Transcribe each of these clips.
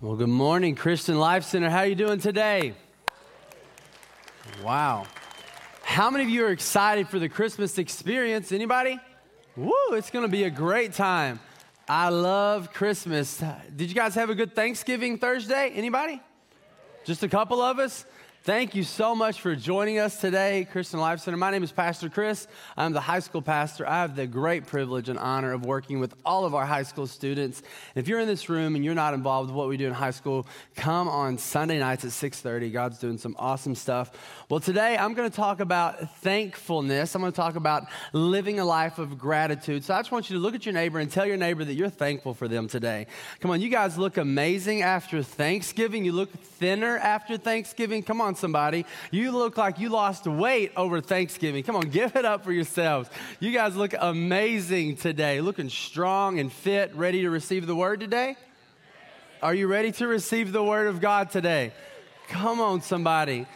Well, good morning, Christian Life Center. How are you doing today? Wow. How many of you are excited for the Christmas experience? Anybody? Woo, it's going to be a great time. I love Christmas. Did you guys have a good Thanksgiving Thursday? Anybody? Just a couple of us? Thank you so much for joining us today, Christian Life Center. My name is Pastor Chris. I'm the high school pastor. I have the great privilege and honor of working with all of our high school students. If you're in this room and you're not involved with what we do in high school, come on Sunday nights at 6:30. God's doing some awesome stuff. Well, today I'm going to talk about thankfulness. I'm going to talk about living a life of gratitude. So I just want you to look at your neighbor and tell your neighbor that you're thankful for them today. Come on, you guys look amazing after Thanksgiving. You look thinner after Thanksgiving. Come on, somebody. You look like you lost weight over Thanksgiving. Come on, give it up for yourselves. You guys look amazing today, looking strong and fit, ready to receive the word today. Are you ready to receive the word of God today? Come on, somebody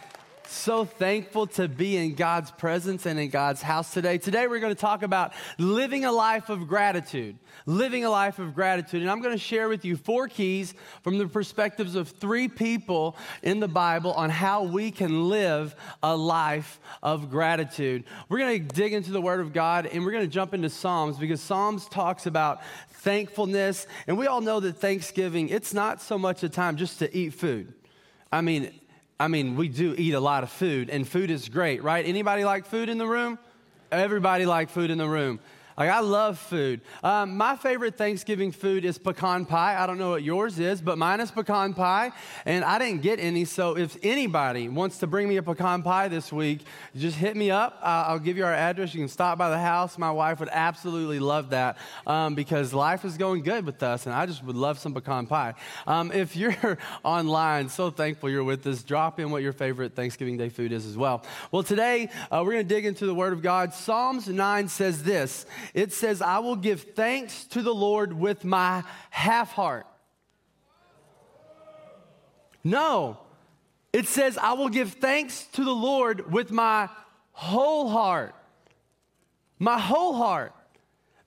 so thankful to be in God's presence and in God's house today. Today, we're going to talk about living a life of gratitude. Living a life of gratitude. And I'm going to share with you four keys from the perspectives of three people in the Bible on how we can live a life of gratitude. We're going to dig into the Word of God and we're going to jump into Psalms because Psalms talks about thankfulness. And we all know that Thanksgiving, it's not so much a time just to eat food. I mean, I mean, we do eat a lot of food, and food is great, right? Anybody like food in the room? Everybody like food in the room. Like, I love food. Um, my favorite Thanksgiving food is pecan pie. I don't know what yours is, but mine is pecan pie, and I didn't get any. So, if anybody wants to bring me a pecan pie this week, just hit me up. Uh, I'll give you our address. You can stop by the house. My wife would absolutely love that um, because life is going good with us, and I just would love some pecan pie. Um, if you're online, so thankful you're with us, drop in what your favorite Thanksgiving Day food is as well. Well, today uh, we're going to dig into the Word of God. Psalms 9 says this. It says, I will give thanks to the Lord with my half heart. No, it says, I will give thanks to the Lord with my whole heart. My whole heart.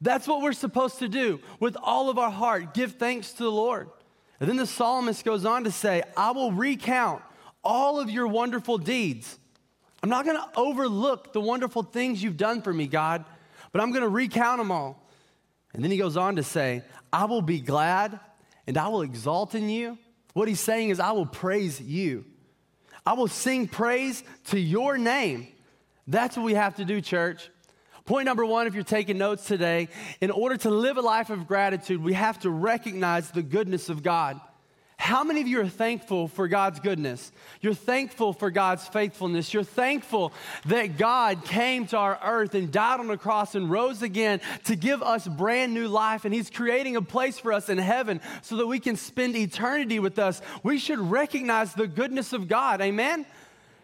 That's what we're supposed to do with all of our heart. Give thanks to the Lord. And then the psalmist goes on to say, I will recount all of your wonderful deeds. I'm not going to overlook the wonderful things you've done for me, God but I'm going to recount them all. And then he goes on to say, I will be glad and I will exalt in you. What he's saying is, I will praise you. I will sing praise to your name. That's what we have to do, church. Point number one, if you're taking notes today, in order to live a life of gratitude, we have to recognize the goodness of God. How many of you are thankful for God's goodness? You're thankful for God's faithfulness. You're thankful that God came to our earth and died on the cross and rose again to give us brand new life. And He's creating a place for us in heaven so that we can spend eternity with us. We should recognize the goodness of God. Amen?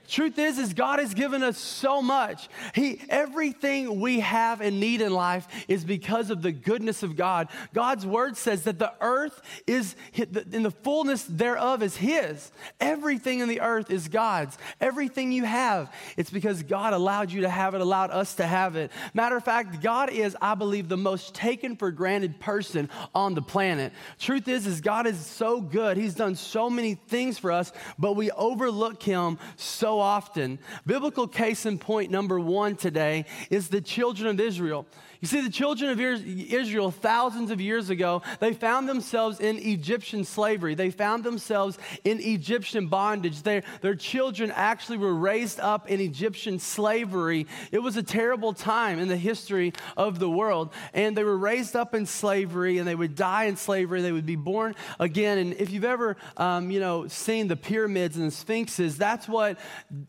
Truth is, is God has given us so much. He, everything we have and need in life is because of the goodness of God. God's word says that the earth is, in the fullness thereof is His. Everything in the earth is God's. Everything you have, it's because God allowed you to have it, allowed us to have it. Matter of fact, God is, I believe, the most taken for granted person on the planet. Truth is, is God is so good. He's done so many things for us, but we overlook Him so often. Biblical case in point number one today is the children of Israel. You see, the children of Israel, thousands of years ago, they found themselves in Egyptian slavery. They found themselves in Egyptian bondage. Their, their children actually were raised up in Egyptian slavery. It was a terrible time in the history of the world. And they were raised up in slavery and they would die in slavery. They would be born again. And if you've ever, um, you know, seen the pyramids and the sphinxes, that's what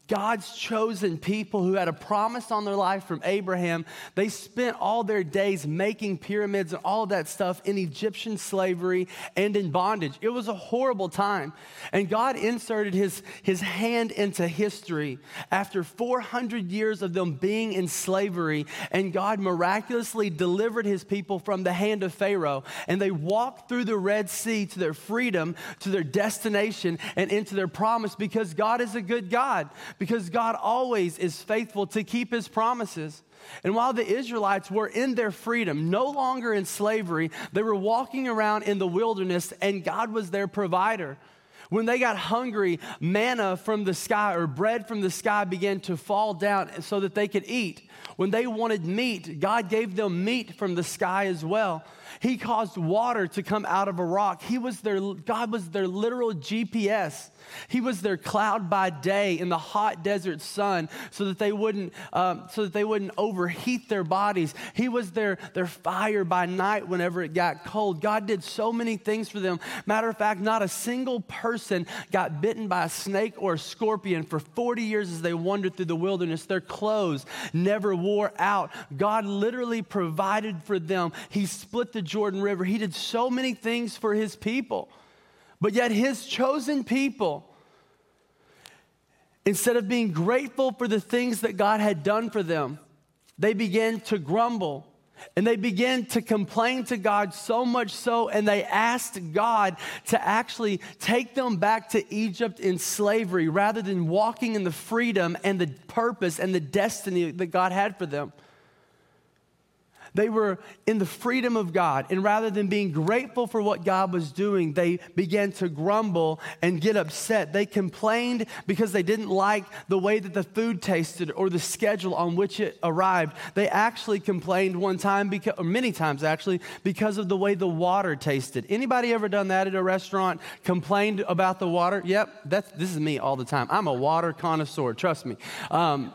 God's chosen people who had a promise on their life from Abraham, they spent all their days making pyramids and all that stuff in Egyptian slavery and in bondage. It was a horrible time. And God inserted his, his hand into history after 400 years of them being in slavery. And God miraculously delivered his people from the hand of Pharaoh. And they walked through the Red Sea to their freedom, to their destination, and into their promise because God is a good God. because God always is faithful to keep his promises. And while the Israelites were in their freedom, no longer in slavery, they were walking around in the wilderness and God was their provider. When they got hungry, manna from the sky or bread from the sky began to fall down so that they could eat. When they wanted meat, God gave them meat from the sky as well. He caused water to come out of a rock. He was their, God was their literal GPS. He was their cloud by day in the hot desert sun so that they wouldn't, um, so that they wouldn't overheat their bodies. He was their, their fire by night whenever it got cold. God did so many things for them. Matter of fact, not a single person got bitten by a snake or a scorpion for 40 years as they wandered through the wilderness. Their clothes never wore out. God literally provided for them. He split the Jordan River. He did so many things for his people. But yet, his chosen people, instead of being grateful for the things that God had done for them, they began to grumble and they began to complain to God so much so, and they asked God to actually take them back to Egypt in slavery rather than walking in the freedom and the purpose and the destiny that God had for them. They were in the freedom of God. And rather than being grateful for what God was doing, they began to grumble and get upset. They complained because they didn't like the way that the food tasted or the schedule on which it arrived. They actually complained one time, because, or many times actually, because of the way the water tasted. Anybody ever done that at a restaurant? Complained about the water? Yep, that's, this is me all the time. I'm a water connoisseur, trust me. Um,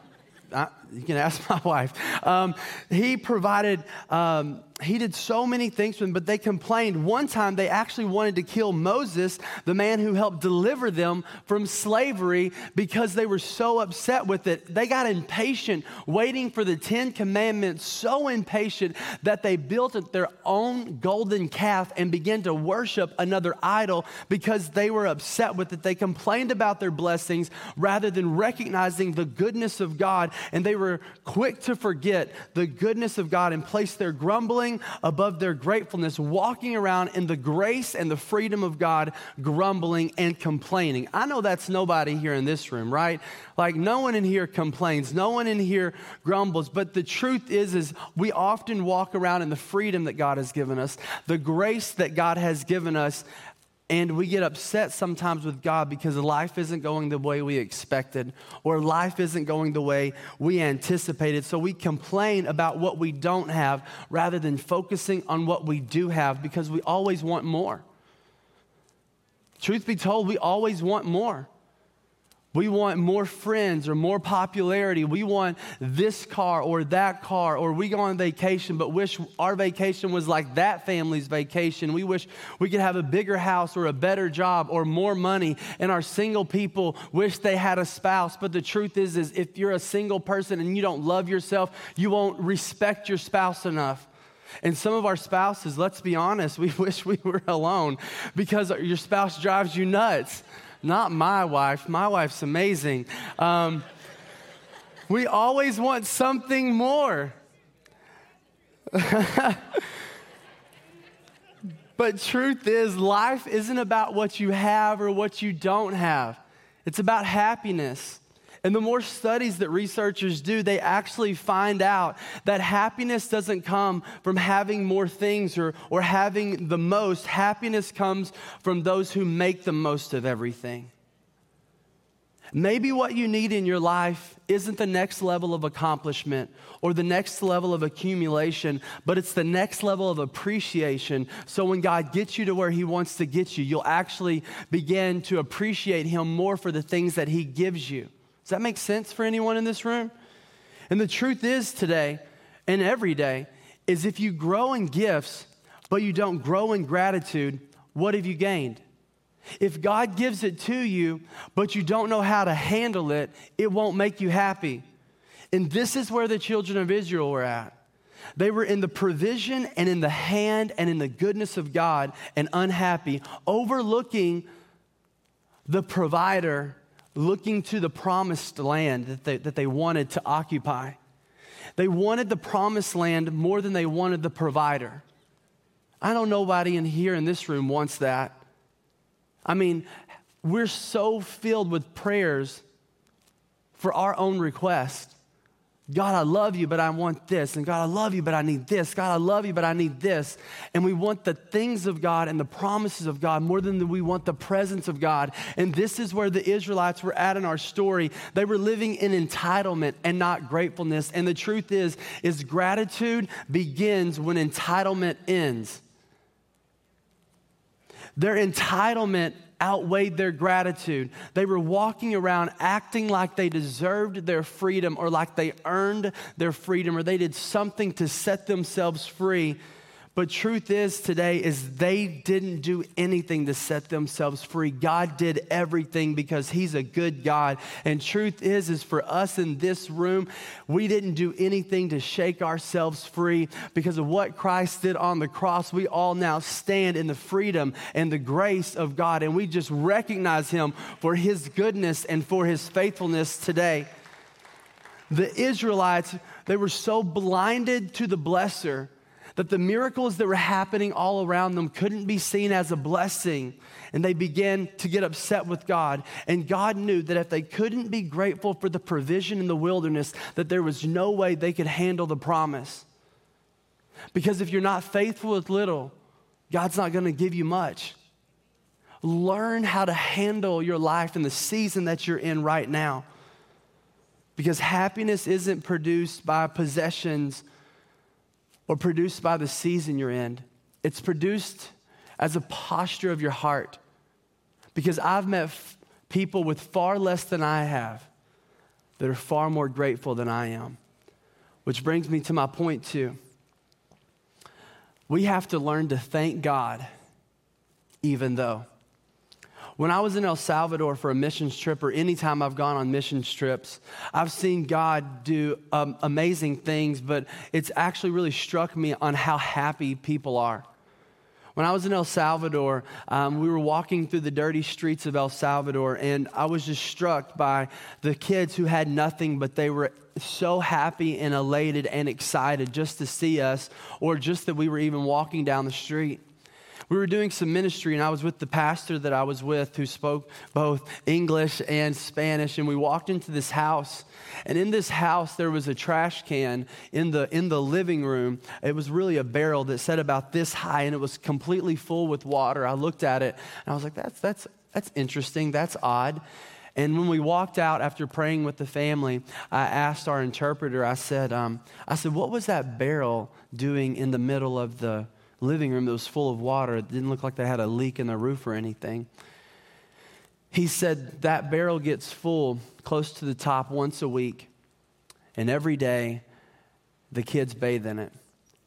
I, you can ask my wife. Um, he provided um, he did so many things for them, but they complained. One time they actually wanted to kill Moses, the man who helped deliver them from slavery, because they were so upset with it. They got impatient waiting for the Ten Commandments, so impatient that they built their own golden calf and began to worship another idol because they were upset with it. They complained about their blessings rather than recognizing the goodness of God, and they were quick to forget the goodness of God and place their grumbling above their gratefulness, walking around in the grace and the freedom of God, grumbling and complaining. I know that's nobody here in this room, right? Like no one in here complains, no one in here grumbles, but the truth is is we often walk around in the freedom that God has given us, the grace that God has given us, and we get upset sometimes with God because life isn't going the way we expected, or life isn't going the way we anticipated. So we complain about what we don't have rather than focusing on what we do have because we always want more. Truth be told, we always want more. We want more friends or more popularity. We want this car or that car, or we go on vacation but wish our vacation was like that family's vacation. We wish we could have a bigger house or a better job or more money. And our single people wish they had a spouse. But the truth is, is if you're a single person and you don't love yourself, you won't respect your spouse enough. And some of our spouses, let's be honest, we wish we were alone because your spouse drives you nuts. Not my wife. My wife's amazing. Um, we always want something more. but truth is, life isn't about what you have or what you don't have. It's about happiness. And the more studies that researchers do, they actually find out that happiness doesn't come from having more things or, or having the most. Happiness comes from those who make the most of everything. Maybe what you need in your life isn't the next level of accomplishment or the next level of accumulation, but it's the next level of appreciation. So when God gets you to where He wants to get you, you'll actually begin to appreciate Him more for the things that He gives you. Does that make sense for anyone in this room? And the truth is today and every day is if you grow in gifts, but you don't grow in gratitude, what have you gained? If God gives it to you, but you don't know how to handle it, it won't make you happy. And this is where the children of Israel were at. They were in the provision and in the hand and in the goodness of God and unhappy, overlooking the provider looking to the promised land that they, that they wanted to occupy. They wanted the promised land more than they wanted the provider. I know nobody in here in this room wants that. I mean, we're so filled with prayers for our own request. God, I love you, but I want this. And God, I love you, but I need this. God, I love you, but I need this. And we want the things of God and the promises of God more than we want the presence of God. And this is where the Israelites were at in our story. They were living in entitlement and not gratefulness. And the truth is, is gratitude begins when entitlement ends. Their entitlement outweighed their gratitude. They were walking around acting like they deserved their freedom or like they earned their freedom or they did something to set themselves free but truth is today is they didn't do anything to set themselves free. God did everything because he's a good God. And truth is is for us in this room, we didn't do anything to shake ourselves free because of what Christ did on the cross. We all now stand in the freedom and the grace of God and we just recognize him for his goodness and for his faithfulness today. The Israelites, they were so blinded to the blesser that the miracles that were happening all around them couldn't be seen as a blessing. And they began to get upset with God. And God knew that if they couldn't be grateful for the provision in the wilderness, that there was no way they could handle the promise. Because if you're not faithful with little, God's not going to give you much. Learn how to handle your life in the season that you're in right now. Because happiness isn't produced by possessions or produced by the season you're in. It's produced as a posture of your heart. Because I've met f- people with far less than I have that are far more grateful than I am. Which brings me to my point point, too. We have to learn to thank God even though. When I was in El Salvador for a missions trip, or anytime I've gone on missions trips, I've seen God do um, amazing things, but it's actually really struck me on how happy people are. When I was in El Salvador, um, we were walking through the dirty streets of El Salvador, and I was just struck by the kids who had nothing, but they were so happy and elated and excited just to see us, or just that we were even walking down the street we were doing some ministry, and I was with the pastor that I was with who spoke both English and Spanish. And we walked into this house, and in this house, there was a trash can in the, in the living room. It was really a barrel that said about this high, and it was completely full with water. I looked at it, and I was like, that's, that's, that's interesting, that's odd. And when we walked out after praying with the family, I asked our interpreter, I said, um, I said, what was that barrel doing in the middle of the, living room that was full of water. It didn't look like they had a leak in the roof or anything. He said that barrel gets full close to the top once a week, and every day the kids bathe in it.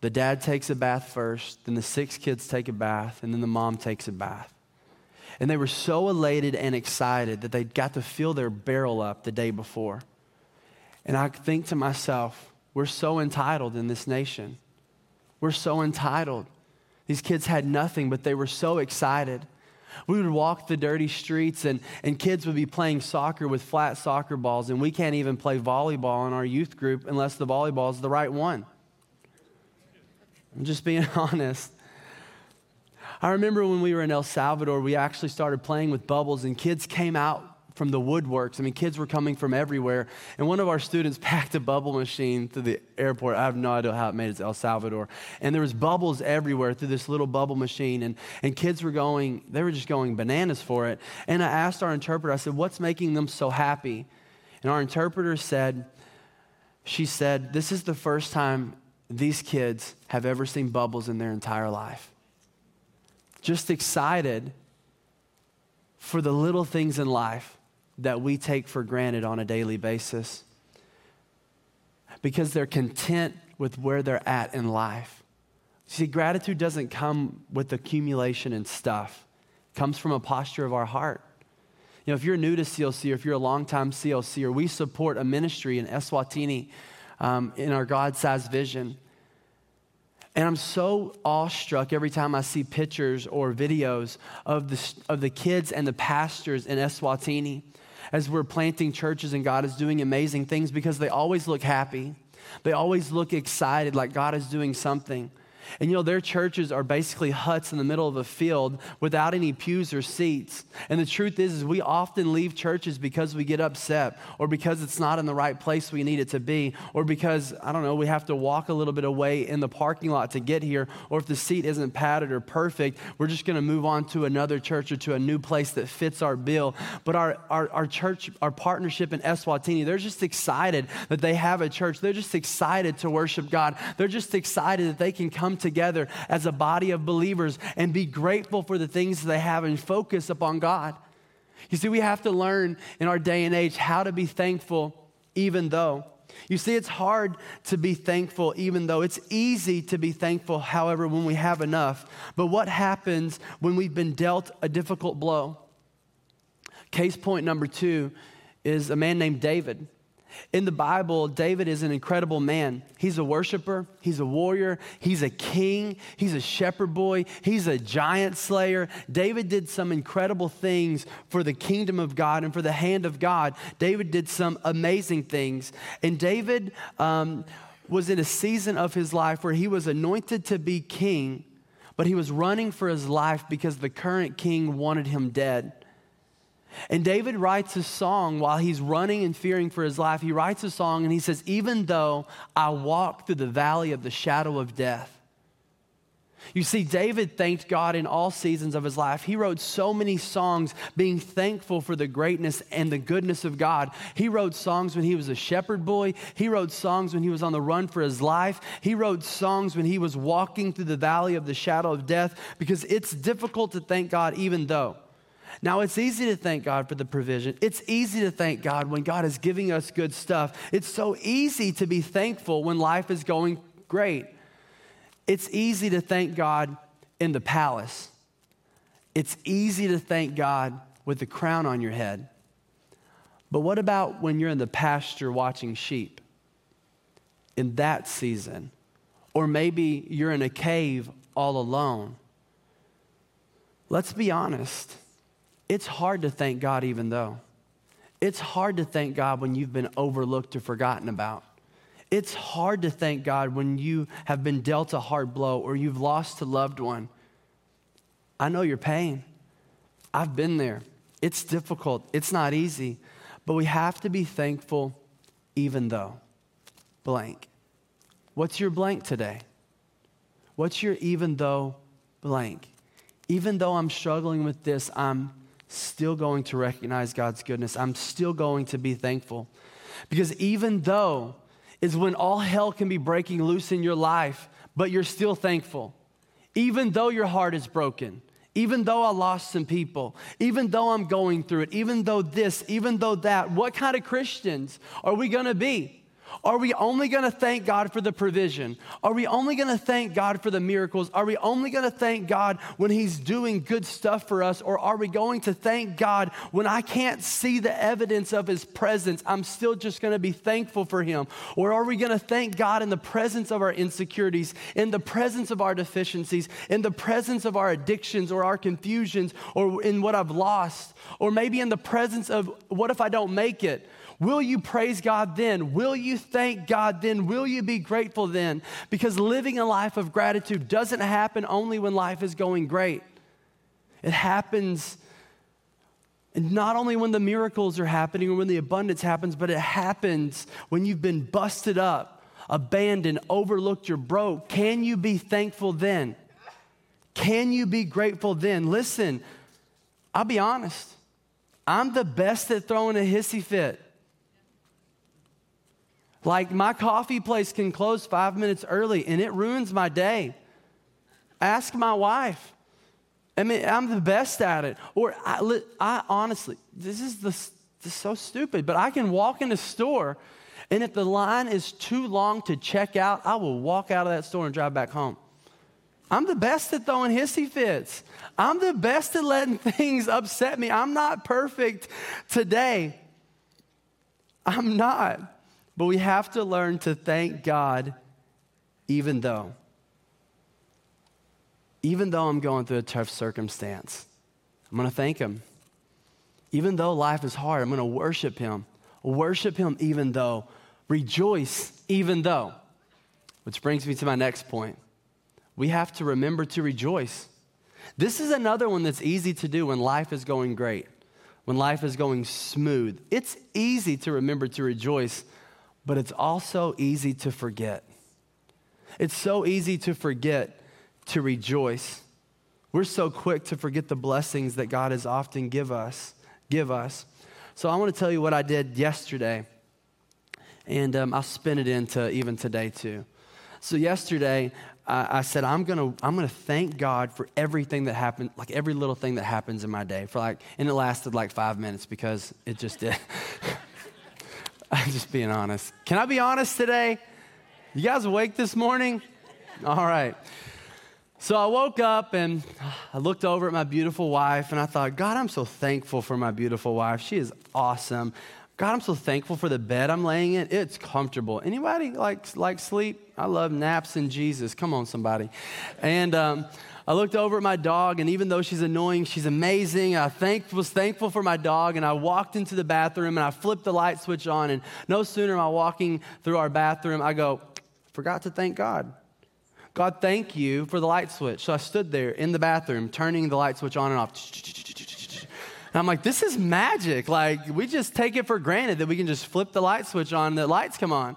The dad takes a bath first, then the six kids take a bath, and then the mom takes a bath. And they were so elated and excited that they got to fill their barrel up the day before. And I think to myself, we're so entitled in this nation. We're so entitled. These kids had nothing, but they were so excited. We would walk the dirty streets, and, and kids would be playing soccer with flat soccer balls, and we can't even play volleyball in our youth group unless the volleyball is the right one. I'm just being honest. I remember when we were in El Salvador, we actually started playing with bubbles, and kids came out from the woodworks. I mean, kids were coming from everywhere. And one of our students packed a bubble machine to the airport. I have no idea how it made it to El Salvador. And there was bubbles everywhere through this little bubble machine. And, and kids were going, they were just going bananas for it. And I asked our interpreter, I said, what's making them so happy? And our interpreter said, she said, this is the first time these kids have ever seen bubbles in their entire life. Just excited for the little things in life that we take for granted on a daily basis because they're content with where they're at in life. See, gratitude doesn't come with accumulation and stuff. It comes from a posture of our heart. You know, if you're new to CLC or if you're a longtime CLC or we support a ministry in Eswatini um, in our God-sized vision, and I'm so awestruck every time I see pictures or videos of the, of the kids and the pastors in Eswatini as we're planting churches and God is doing amazing things because they always look happy. They always look excited like God is doing something. And you know, their churches are basically huts in the middle of a field without any pews or seats. And the truth is, is we often leave churches because we get upset or because it's not in the right place we need it to be or because, I don't know, we have to walk a little bit away in the parking lot to get here or if the seat isn't padded or perfect, we're just going to move on to another church or to a new place that fits our bill. But our, our, our church, our partnership in Eswatini, they're just excited that they have a church. They're just excited to worship God. They're just excited that they can come together as a body of believers and be grateful for the things they have and focus upon God. You see, we have to learn in our day and age how to be thankful even though. You see, it's hard to be thankful, even though it's easy to be thankful, however, when we have enough. But what happens when we've been dealt a difficult blow? Case point number two is a man named David. In the Bible, David is an incredible man. He's a worshiper, he's a warrior, he's a king, he's a shepherd boy, he's a giant slayer. David did some incredible things for the kingdom of God and for the hand of God. David did some amazing things. And David um, was in a season of his life where he was anointed to be king, but he was running for his life because the current king wanted him dead. And David writes a song while he's running and fearing for his life. He writes a song and he says, Even though I walk through the valley of the shadow of death. You see, David thanked God in all seasons of his life. He wrote so many songs being thankful for the greatness and the goodness of God. He wrote songs when he was a shepherd boy. He wrote songs when he was on the run for his life. He wrote songs when he was walking through the valley of the shadow of death because it's difficult to thank God even though. Now, it's easy to thank God for the provision. It's easy to thank God when God is giving us good stuff. It's so easy to be thankful when life is going great. It's easy to thank God in the palace. It's easy to thank God with the crown on your head. But what about when you're in the pasture watching sheep? In that season. Or maybe you're in a cave all alone. Let's be honest. It's hard to thank God even though. It's hard to thank God when you've been overlooked or forgotten about. It's hard to thank God when you have been dealt a hard blow or you've lost a loved one. I know your pain. I've been there. It's difficult, it's not easy, but we have to be thankful even though. Blank. What's your blank today? What's your even though blank? Even though I'm struggling with this, I'm still going to recognize God's goodness. I'm still going to be thankful. Because even though is when all hell can be breaking loose in your life, but you're still thankful. Even though your heart is broken, even though I lost some people, even though I'm going through it, even though this, even though that, what kind of Christians are we gonna be? Are we only going to thank God for the provision? Are we only going to thank God for the miracles? Are we only going to thank God when He's doing good stuff for us? Or are we going to thank God when I can't see the evidence of His presence? I'm still just going to be thankful for Him. Or are we going to thank God in the presence of our insecurities, in the presence of our deficiencies, in the presence of our addictions or our confusions, or in what I've lost? Or maybe in the presence of what if I don't make it? Will you praise God then? Will you thank God then? Will you be grateful then? Because living a life of gratitude doesn't happen only when life is going great. It happens and not only when the miracles are happening or when the abundance happens, but it happens when you've been busted up, abandoned, overlooked, you're broke. Can you be thankful then? Can you be grateful then? Listen, I'll be honest. I'm the best at throwing a hissy fit. Like my coffee place can close five minutes early and it ruins my day. Ask my wife. I mean, I'm the best at it. Or I, I honestly, this is, the, this is so stupid, but I can walk in a store and if the line is too long to check out, I will walk out of that store and drive back home. I'm the best at throwing hissy fits. I'm the best at letting things upset me. I'm not perfect today. I'm not. But we have to learn to thank God even though. Even though I'm going through a tough circumstance, I'm going to thank Him. Even though life is hard, I'm going to worship Him. Worship Him even though. Rejoice even though. Which brings me to my next point. we have to remember to rejoice. This is another one that's easy to do when life is going great, when life is going smooth. It's easy to remember to rejoice, but it's also easy to forget. It's so easy to forget to rejoice. We're so quick to forget the blessings that God has often give us, give us. So I want to tell you what I did yesterday, and um, I'll spin it into even today too. So yesterday, I, I said I'm gonna I'm gonna thank God for everything that happened, like every little thing that happens in my day. For like, and it lasted like five minutes because it just did. I'm just being honest. Can I be honest today? You guys awake this morning? All right. So I woke up and I looked over at my beautiful wife and I thought, God, I'm so thankful for my beautiful wife. She is awesome. God, I'm so thankful for the bed I'm laying in. It's comfortable. Anybody like, like sleep? I love naps and Jesus. Come on, somebody. And um, I looked over at my dog, and even though she's annoying, she's amazing. I thank, was thankful for my dog, and I walked into the bathroom and I flipped the light switch on. And no sooner am I walking through our bathroom, I go, Forgot to thank God. God, thank you for the light switch. So I stood there in the bathroom, turning the light switch on and off. And I'm like, this is magic. Like, we just take it for granted that we can just flip the light switch on the lights come on.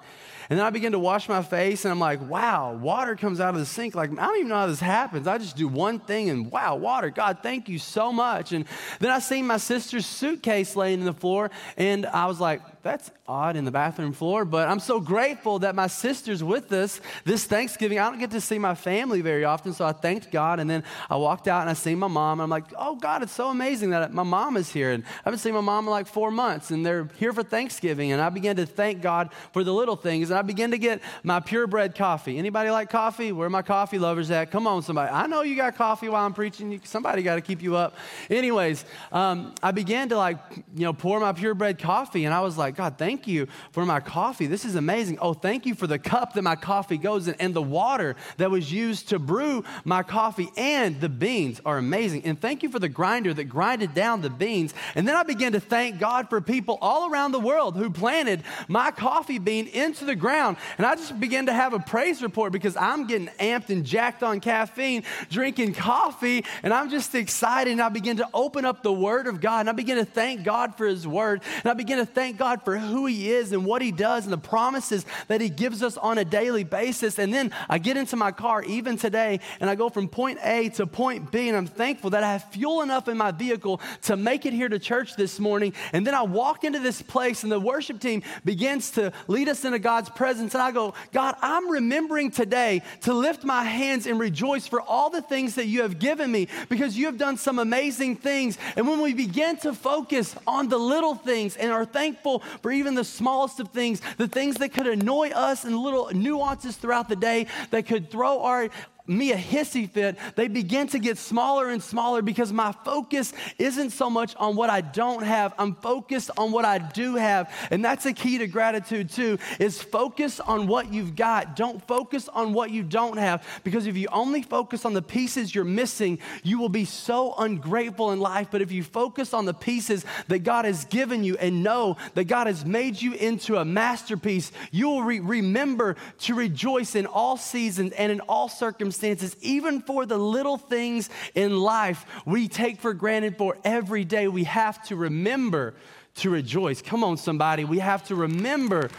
And then I begin to wash my face, and I'm like, wow, water comes out of the sink. Like, I don't even know how this happens. I just do one thing, and wow, water. God, thank you so much. And then I seen my sister's suitcase laying in the floor, and I was like, that's odd in the bathroom floor, but I'm so grateful that my sister's with us this Thanksgiving. I don't get to see my family very often, so I thanked God. And then I walked out and I seen my mom. And I'm like, oh, God, it's so amazing that my mom is here. And I haven't seen my mom in like four months, and they're here for Thanksgiving. And I began to thank God for the little things. And I began to get my purebred coffee. Anybody like coffee? Where my coffee lovers at? Come on, somebody. I know you got coffee while I'm preaching. Somebody got to keep you up. Anyways, um, I began to like, you know, pour my purebred coffee. And I was like, God, thank you for my coffee. This is amazing. Oh, thank you for the cup that my coffee goes in and the water that was used to brew my coffee. And the beans are amazing. And thank you for the grinder that grinded down the beans. And then I began to thank God for people all around the world who planted my coffee bean into the ground. And I just began to have a praise report because I'm getting amped and jacked on caffeine, drinking coffee, and I'm just excited. And I begin to open up the Word of God and I begin to thank God for His Word. And I begin to thank God for who He is and what He does and the promises that He gives us on a daily basis. And then I get into my car, even today, and I go from point A to point B, and I'm thankful that I have fuel enough in my vehicle to make it here to church this morning. And then I walk into this place, and the worship team begins to lead us into God's presence. And I go, God, I'm remembering today to lift my hands and rejoice for all the things that you have given me because you have done some amazing things. And when we begin to focus on the little things and are thankful for even the smallest of things, the things that could annoy us and little nuances throughout the day that could throw our me a hissy fit, they begin to get smaller and smaller because my focus isn't so much on what I don't have. I'm focused on what I do have. And that's a key to gratitude too, is focus on what you've got. Don't focus on what you don't have. Because if you only focus on the pieces you're missing, you will be so ungrateful in life. But if you focus on the pieces that God has given you and know that God has made you into a masterpiece, you will re- remember to rejoice in all seasons and in all circumstances circumstances, even for the little things in life we take for granted for every day, we have to remember to rejoice. Come on, somebody. We have to remember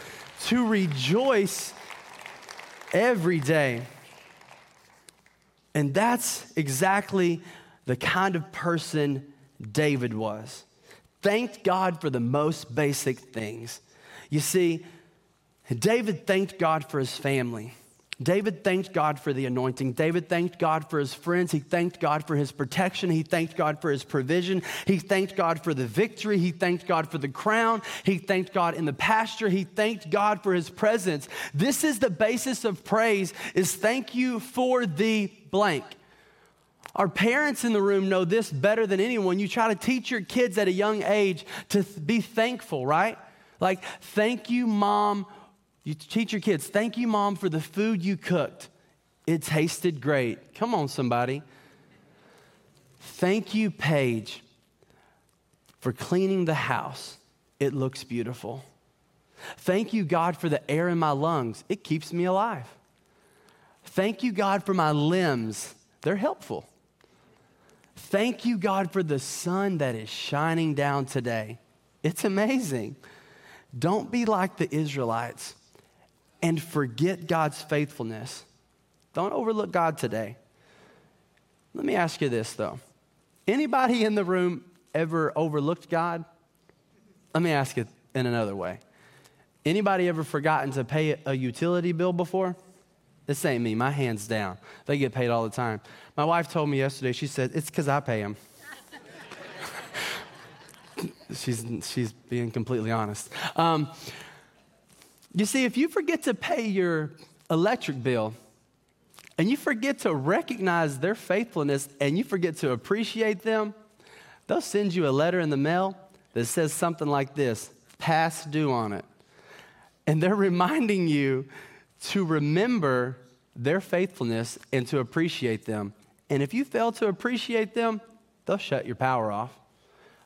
to rejoice every day. And that's exactly the kind of person David was. Thanked God for the most basic things. You see, David thanked God for his family. David thanked God for the anointing. David thanked God for his friends. He thanked God for his protection. He thanked God for his provision. He thanked God for the victory. He thanked God for the crown. He thanked God in the pasture. He thanked God for his presence. This is the basis of praise is thank you for the blank. Our parents in the room know this better than anyone. You try to teach your kids at a young age to be thankful, right? Like, thank you, mom, you teach your kids, thank you, mom, for the food you cooked. It tasted great. Come on, somebody. Thank you, Paige, for cleaning the house. It looks beautiful. Thank you, God, for the air in my lungs. It keeps me alive. Thank you, God, for my limbs. They're helpful. Thank you, God, for the sun that is shining down today. It's amazing. Don't be like the Israelites and forget God's faithfulness. Don't overlook God today. Let me ask you this, though. Anybody in the room ever overlooked God? Let me ask it in another way. Anybody ever forgotten to pay a utility bill before? This ain't me, my hands down. They get paid all the time. My wife told me yesterday, she said, it's because I pay them. she's, she's being completely honest. Um, you see, if you forget to pay your electric bill and you forget to recognize their faithfulness and you forget to appreciate them, they'll send you a letter in the mail that says something like this past due on it. And they're reminding you to remember their faithfulness and to appreciate them. And if you fail to appreciate them, they'll shut your power off.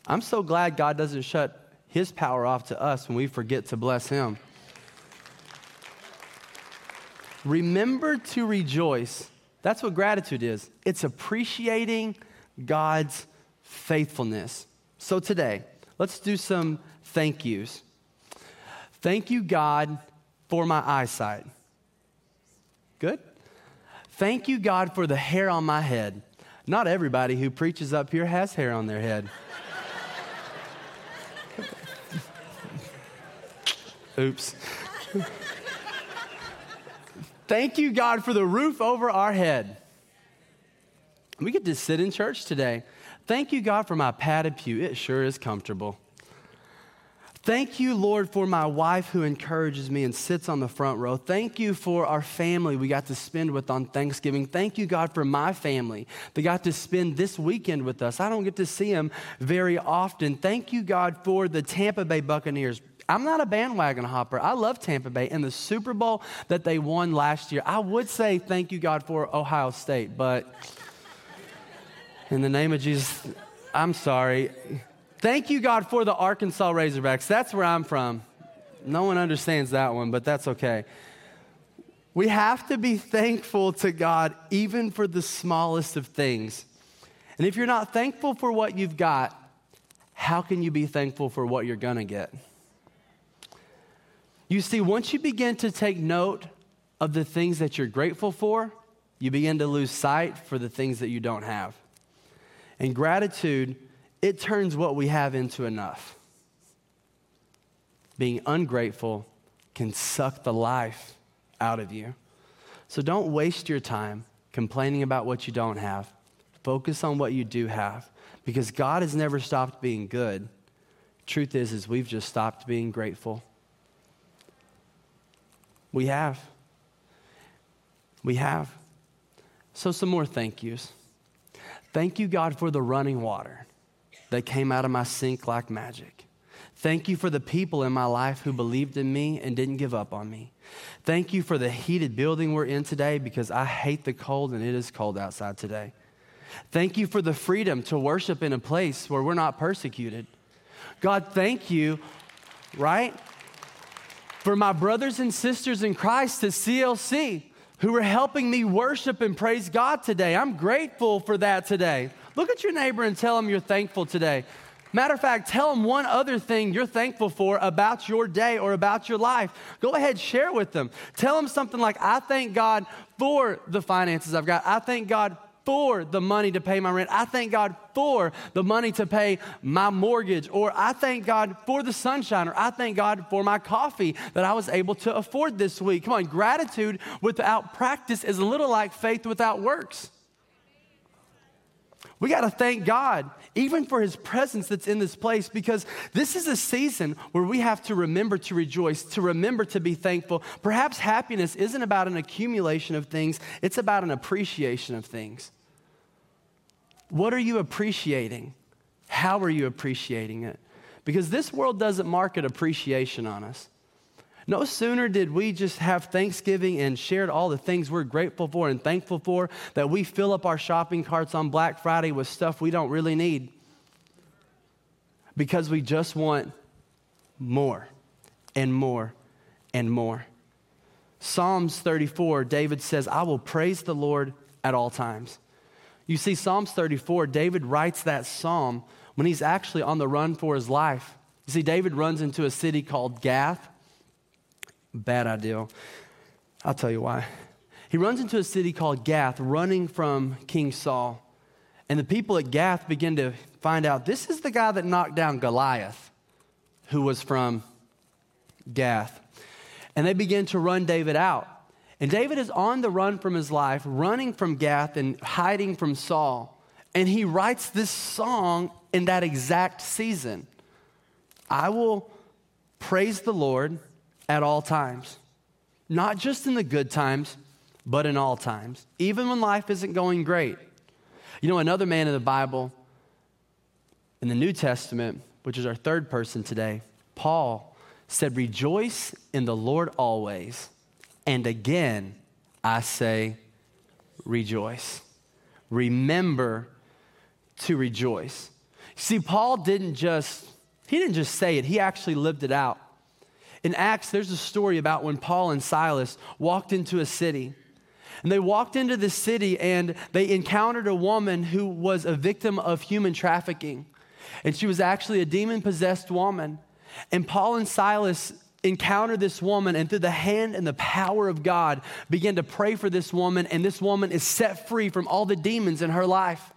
I'm so glad God doesn't shut his power off to us when we forget to bless him. Remember to rejoice. That's what gratitude is it's appreciating God's faithfulness. So today, let's do some thank yous. Thank you, God, for my eyesight. Good? Thank you, God, for the hair on my head. Not everybody who preaches up here has hair on their head. Oops. Thank you, God, for the roof over our head. We get to sit in church today. Thank you, God, for my padded pew. It sure is comfortable. Thank you, Lord, for my wife who encourages me and sits on the front row. Thank you for our family we got to spend with on Thanksgiving. Thank you, God, for my family that got to spend this weekend with us. I don't get to see them very often. Thank you, God, for the Tampa Bay Buccaneers. I'm not a bandwagon hopper. I love Tampa Bay and the Super Bowl that they won last year. I would say thank you, God, for Ohio State, but in the name of Jesus, I'm sorry. Thank you, God, for the Arkansas Razorbacks. That's where I'm from. No one understands that one, but that's okay. We have to be thankful to God even for the smallest of things. And if you're not thankful for what you've got, how can you be thankful for what you're to get? You see, once you begin to take note of the things that you're grateful for, you begin to lose sight for the things that you don't have. And gratitude it turns what we have into enough. Being ungrateful can suck the life out of you. So don't waste your time complaining about what you don't have. Focus on what you do have because God has never stopped being good. Truth is is we've just stopped being grateful. We have. We have. So some more thank yous. Thank you God for the running water that came out of my sink like magic. Thank you for the people in my life who believed in me and didn't give up on me. Thank you for the heated building we're in today because I hate the cold and it is cold outside today. Thank you for the freedom to worship in a place where we're not persecuted. God, thank you, right? For my brothers and sisters in Christ at CLC who are helping me worship and praise God today. I'm grateful for that today. Look at your neighbor and tell them you're thankful today. Matter of fact, tell them one other thing you're thankful for about your day or about your life. Go ahead, share with them. Tell them something like, I thank God for the finances I've got. I thank God for the money to pay my rent. I thank God for the money to pay my mortgage. Or I thank God for the sunshine. Or I thank God for my coffee that I was able to afford this week. Come on, gratitude without practice is a little like faith without works. We got to thank God, even for his presence that's in this place, because this is a season where we have to remember to rejoice, to remember to be thankful. Perhaps happiness isn't about an accumulation of things, it's about an appreciation of things. What are you appreciating? How are you appreciating it? Because this world doesn't market appreciation on us. No sooner did we just have Thanksgiving and shared all the things we're grateful for and thankful for that we fill up our shopping carts on Black Friday with stuff we don't really need because we just want more and more and more. Psalms 34, David says, I will praise the Lord at all times. You see, Psalms 34, David writes that psalm when he's actually on the run for his life. You see, David runs into a city called Gath. Bad idea. I'll tell you why. He runs into a city called Gath, running from King Saul. And the people at Gath begin to find out this is the guy that knocked down Goliath, who was from Gath. And they begin to run David out. And David is on the run from his life, running from Gath and hiding from Saul. And he writes this song in that exact season I will praise the Lord at all times, not just in the good times, but in all times, even when life isn't going great. You know, another man in the Bible, in the New Testament, which is our third person today, Paul, said, Rejoice in the Lord always. And again, I say, rejoice. Remember to rejoice. See, Paul didn't just, he didn't just say it, he actually lived it out. In Acts, there's a story about when Paul and Silas walked into a city. And they walked into the city and they encountered a woman who was a victim of human trafficking. And she was actually a demon possessed woman. And Paul and Silas encountered this woman and through the hand and the power of God began to pray for this woman. And this woman is set free from all the demons in her life.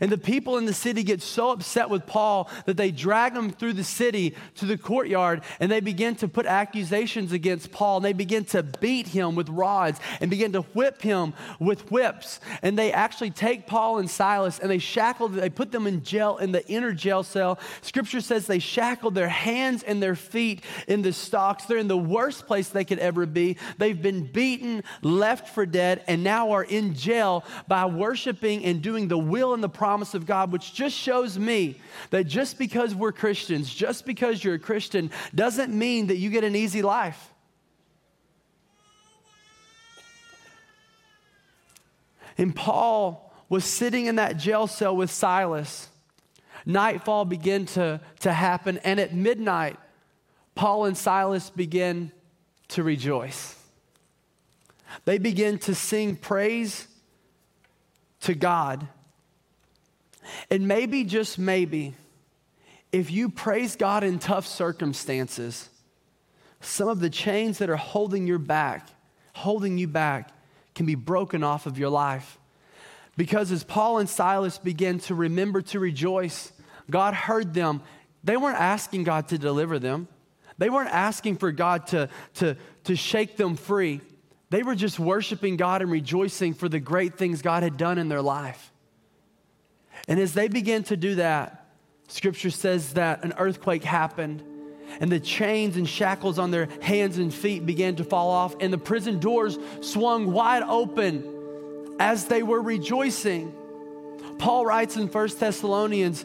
And the people in the city get so upset with Paul that they drag him through the city to the courtyard and they begin to put accusations against Paul. And they begin to beat him with rods and begin to whip him with whips. And they actually take Paul and Silas and they shackled, they put them in jail in the inner jail cell. Scripture says they shackled their hands and their feet in the stocks. They're in the worst place they could ever be. They've been beaten, left for dead, and now are in jail by worshiping and doing the will and the promise of God, which just shows me that just because we're Christians, just because you're a Christian, doesn't mean that you get an easy life. And Paul was sitting in that jail cell with Silas. Nightfall began to, to happen, and at midnight, Paul and Silas begin to rejoice. They begin to sing praise to God and maybe, just maybe, if you praise God in tough circumstances, some of the chains that are holding you back, holding you back, can be broken off of your life. Because as Paul and Silas began to remember to rejoice, God heard them. They weren't asking God to deliver them, they weren't asking for God to, to, to shake them free. They were just worshiping God and rejoicing for the great things God had done in their life. And as they began to do that, scripture says that an earthquake happened and the chains and shackles on their hands and feet began to fall off, and the prison doors swung wide open as they were rejoicing. Paul writes in 1 Thessalonians,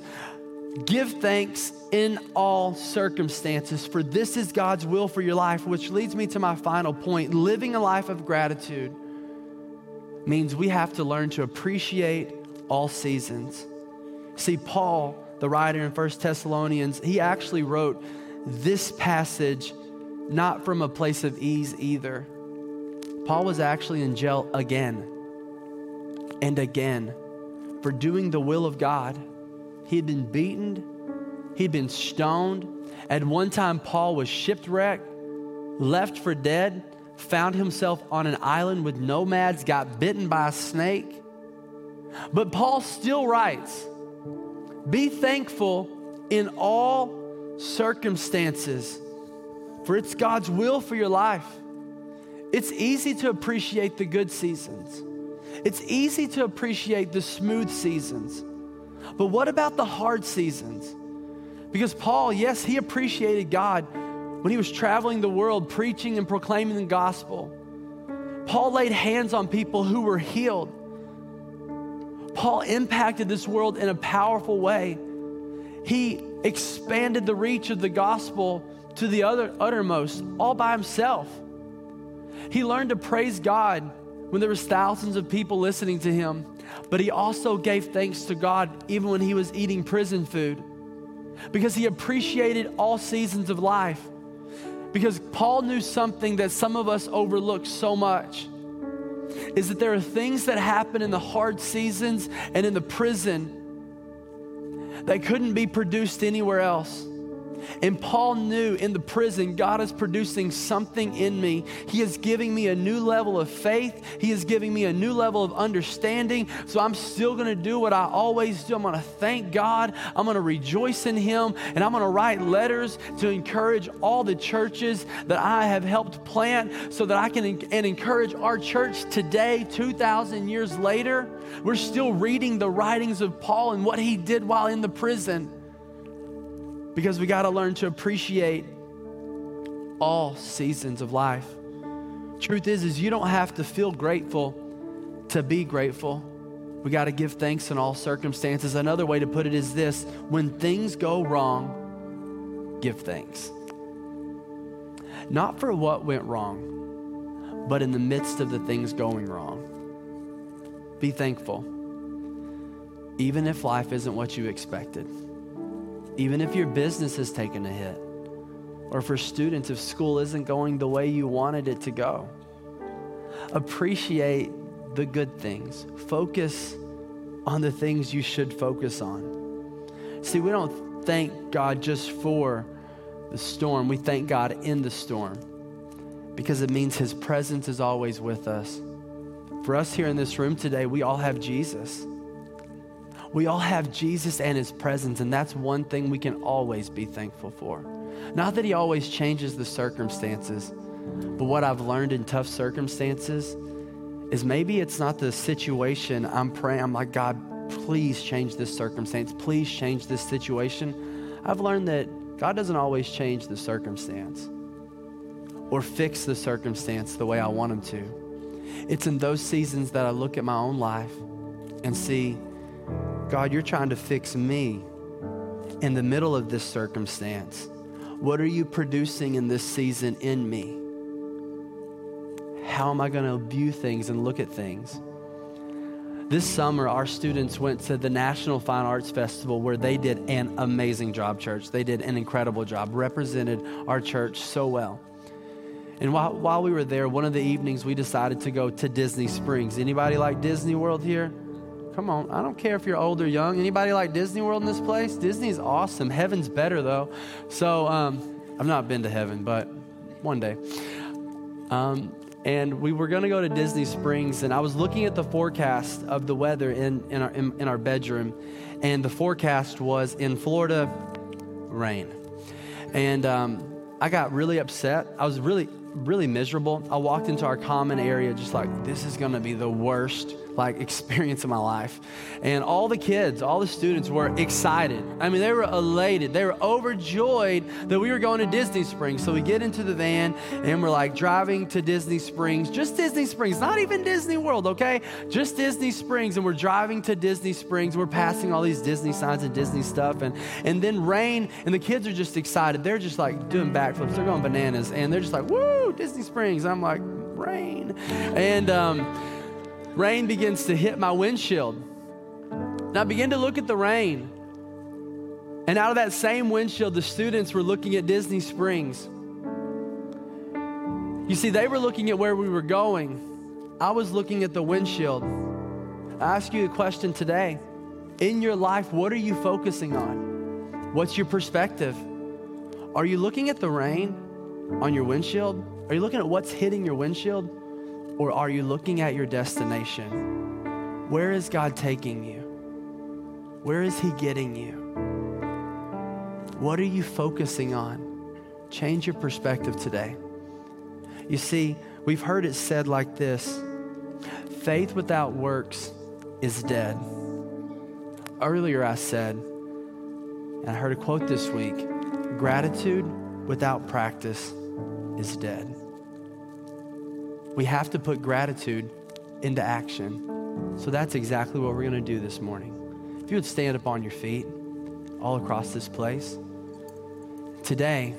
Give thanks in all circumstances, for this is God's will for your life, which leads me to my final point. Living a life of gratitude means we have to learn to appreciate all seasons. See, Paul, the writer in First Thessalonians, he actually wrote this passage not from a place of ease either. Paul was actually in jail again and again for doing the will of God. He had been beaten, he'd been stoned. At one time, Paul was shipwrecked, left for dead, found himself on an island with nomads, got bitten by a snake. But Paul still writes, be thankful in all circumstances, for it's God's will for your life. It's easy to appreciate the good seasons, it's easy to appreciate the smooth seasons. But what about the hard seasons? Because Paul, yes, he appreciated God when he was traveling the world preaching and proclaiming the gospel. Paul laid hands on people who were healed. Paul impacted this world in a powerful way. He expanded the reach of the gospel to the other uttermost all by himself. He learned to praise God when there was thousands of people listening to him, but he also gave thanks to God even when he was eating prison food because he appreciated all seasons of life. Because Paul knew something that some of us overlook so much is that there are things that happen in the hard seasons and in the prison that couldn't be produced anywhere else. And Paul knew in the prison, God is producing something in me. He is giving me a new level of faith. He is giving me a new level of understanding. So I'm still going to do what I always do. I'm going to thank God. I'm going to rejoice in Him. And I'm going to write letters to encourage all the churches that I have helped plant so that I can and encourage our church today, 2,000 years later. We're still reading the writings of Paul and what he did while in the prison because we got to learn to appreciate all seasons of life. Truth is is you don't have to feel grateful to be grateful. We got to give thanks in all circumstances. Another way to put it is this, when things go wrong, give thanks. Not for what went wrong, but in the midst of the things going wrong. Be thankful. Even if life isn't what you expected even if your business has taken a hit, or for students, if school isn't going the way you wanted it to go. Appreciate the good things, focus on the things you should focus on. See, we don't thank God just for the storm, we thank God in the storm because it means His presence is always with us. For us here in this room today, we all have Jesus. We all have Jesus and his presence, and that's one thing we can always be thankful for. Not that he always changes the circumstances, but what I've learned in tough circumstances is maybe it's not the situation I'm praying, I'm like, God, please change this circumstance, please change this situation. I've learned that God doesn't always change the circumstance or fix the circumstance the way I want him to. It's in those seasons that I look at my own life and see God, you're trying to fix me in the middle of this circumstance. What are you producing in this season in me? How am I going to view things and look at things? This summer, our students went to the National Fine Arts Festival where they did an amazing job, church. They did an incredible job, represented our church so well. And while, while we were there, one of the evenings we decided to go to Disney Springs. Anybody like Disney World here? Come on. I don't care if you're old or young. Anybody like Disney World in this place? Disney's awesome. Heaven's better, though. So um, I've not been to heaven, but one day. Um, and we were going to go to Disney Springs, and I was looking at the forecast of the weather in, in, our, in, in our bedroom, and the forecast was in Florida, rain. And um, I got really upset. I was really, really miserable. I walked into our common area just like, this is going to be the worst like experience in my life. And all the kids, all the students were excited. I mean, they were elated. They were overjoyed that we were going to Disney Springs. So we get into the van and we're like driving to Disney Springs, just Disney Springs, not even Disney World, okay? Just Disney Springs. And we're driving to Disney Springs. We're passing all these Disney signs and Disney stuff. And, and then rain, and the kids are just excited. They're just like doing backflips. They're going bananas. And they're just like, woo, Disney Springs. I'm like, rain. And, um, rain begins to hit my windshield. And I begin to look at the rain. And out of that same windshield, the students were looking at Disney Springs. You see, they were looking at where we were going. I was looking at the windshield. I ask you a question today. In your life, what are you focusing on? What's your perspective? Are you looking at the rain on your windshield? Are you looking at what's hitting your windshield? Or are you looking at your destination? Where is God taking you? Where is He getting you? What are you focusing on? Change your perspective today. You see, we've heard it said like this faith without works is dead. Earlier, I said, and I heard a quote this week gratitude without practice is dead. We have to put gratitude into action. So that's exactly what we're going to do this morning. If you would stand up on your feet all across this place. Today,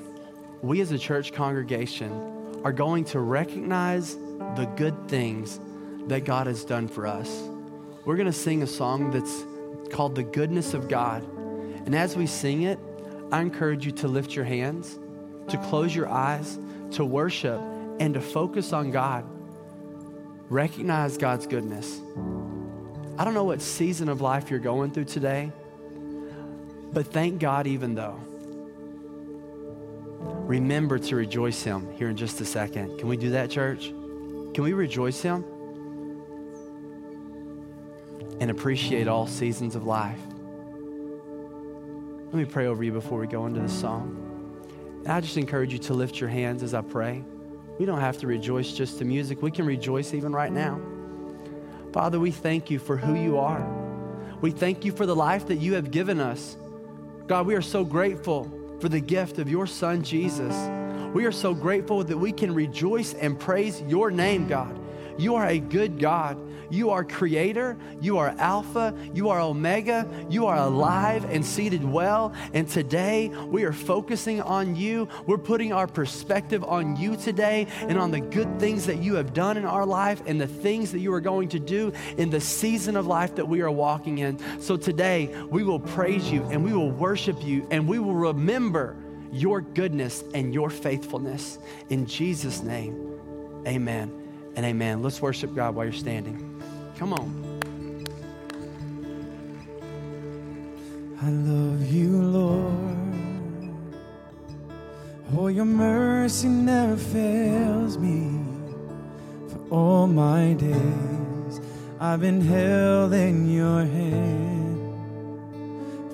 we as a church congregation are going to recognize the good things that God has done for us. We're going to sing a song that's called The Goodness of God. And as we sing it, I encourage you to lift your hands to close your eyes, to worship, and to focus on God. Recognize God's goodness. I don't know what season of life you're going through today, but thank God even though. Remember to rejoice Him here in just a second. Can we do that, church? Can we rejoice Him? And appreciate all seasons of life. Let me pray over you before we go into the song. And I just encourage you to lift your hands as I pray. We don't have to rejoice just to music, we can rejoice even right now. Father, we thank you for who you are. We thank you for the life that you have given us. God, we are so grateful for the gift of your Son, Jesus. We are so grateful that we can rejoice and praise your name, God. You are a good God. You are creator, you are Alpha, you are Omega, you are alive and seated well. And today we are focusing on you. We're putting our perspective on you today and on the good things that you have done in our life and the things that you are going to do in the season of life that we are walking in. So today we will praise you and we will worship you and we will remember your goodness and your faithfulness. In Jesus' name, amen and amen. Let's worship God while you're standing. Come on. I love you, Lord. Oh, your mercy never fails me. For all my days, I've been held in your hand.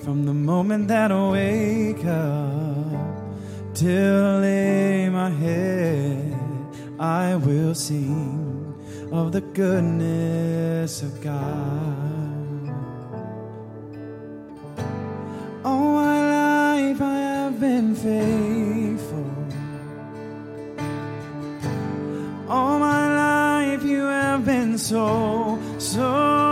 From the moment that I wake up till lay my head, I will sing of the goodness of God. All my life I have been faithful. All my life you have been so, so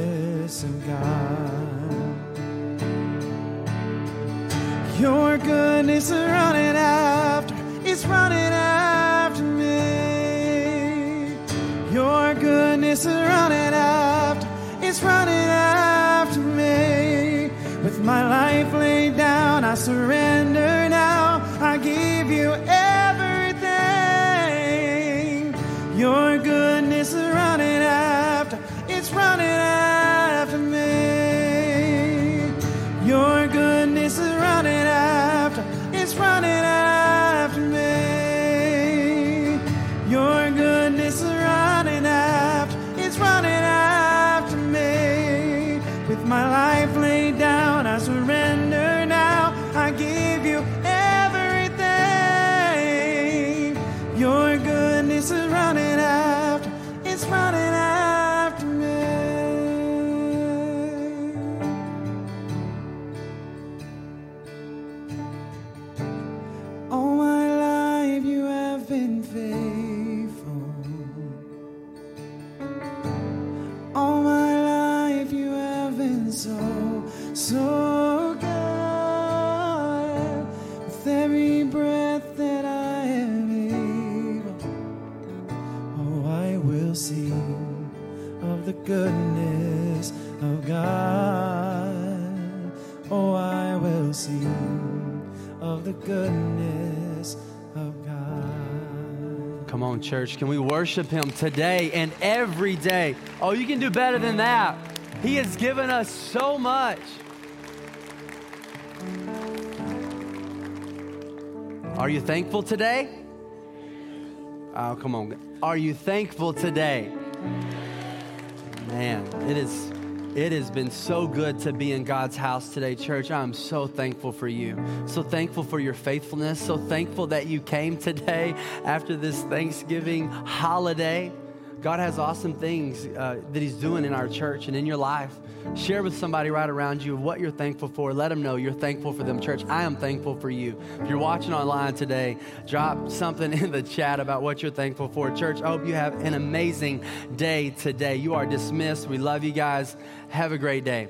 Your goodness running after, it's running after me. Your goodness running after, it's running after me. With my life laid down, I surrender church. Can we worship Him today and every day? Oh, you can do better than that. He has given us so much. Are you thankful today? Oh, come on. Are you thankful today? Man, it is it has been so good to be in God's house today, church. I'm so thankful for you. So thankful for your faithfulness. So thankful that you came today after this Thanksgiving holiday. God has awesome things uh, that He's doing in our church and in your life. Share with somebody right around you what you're thankful for. Let them know you're thankful for them, church. I am thankful for you. If you're watching online today, drop something in the chat about what you're thankful for. Church, I hope you have an amazing day today. You are dismissed. We love you guys. Have a great day.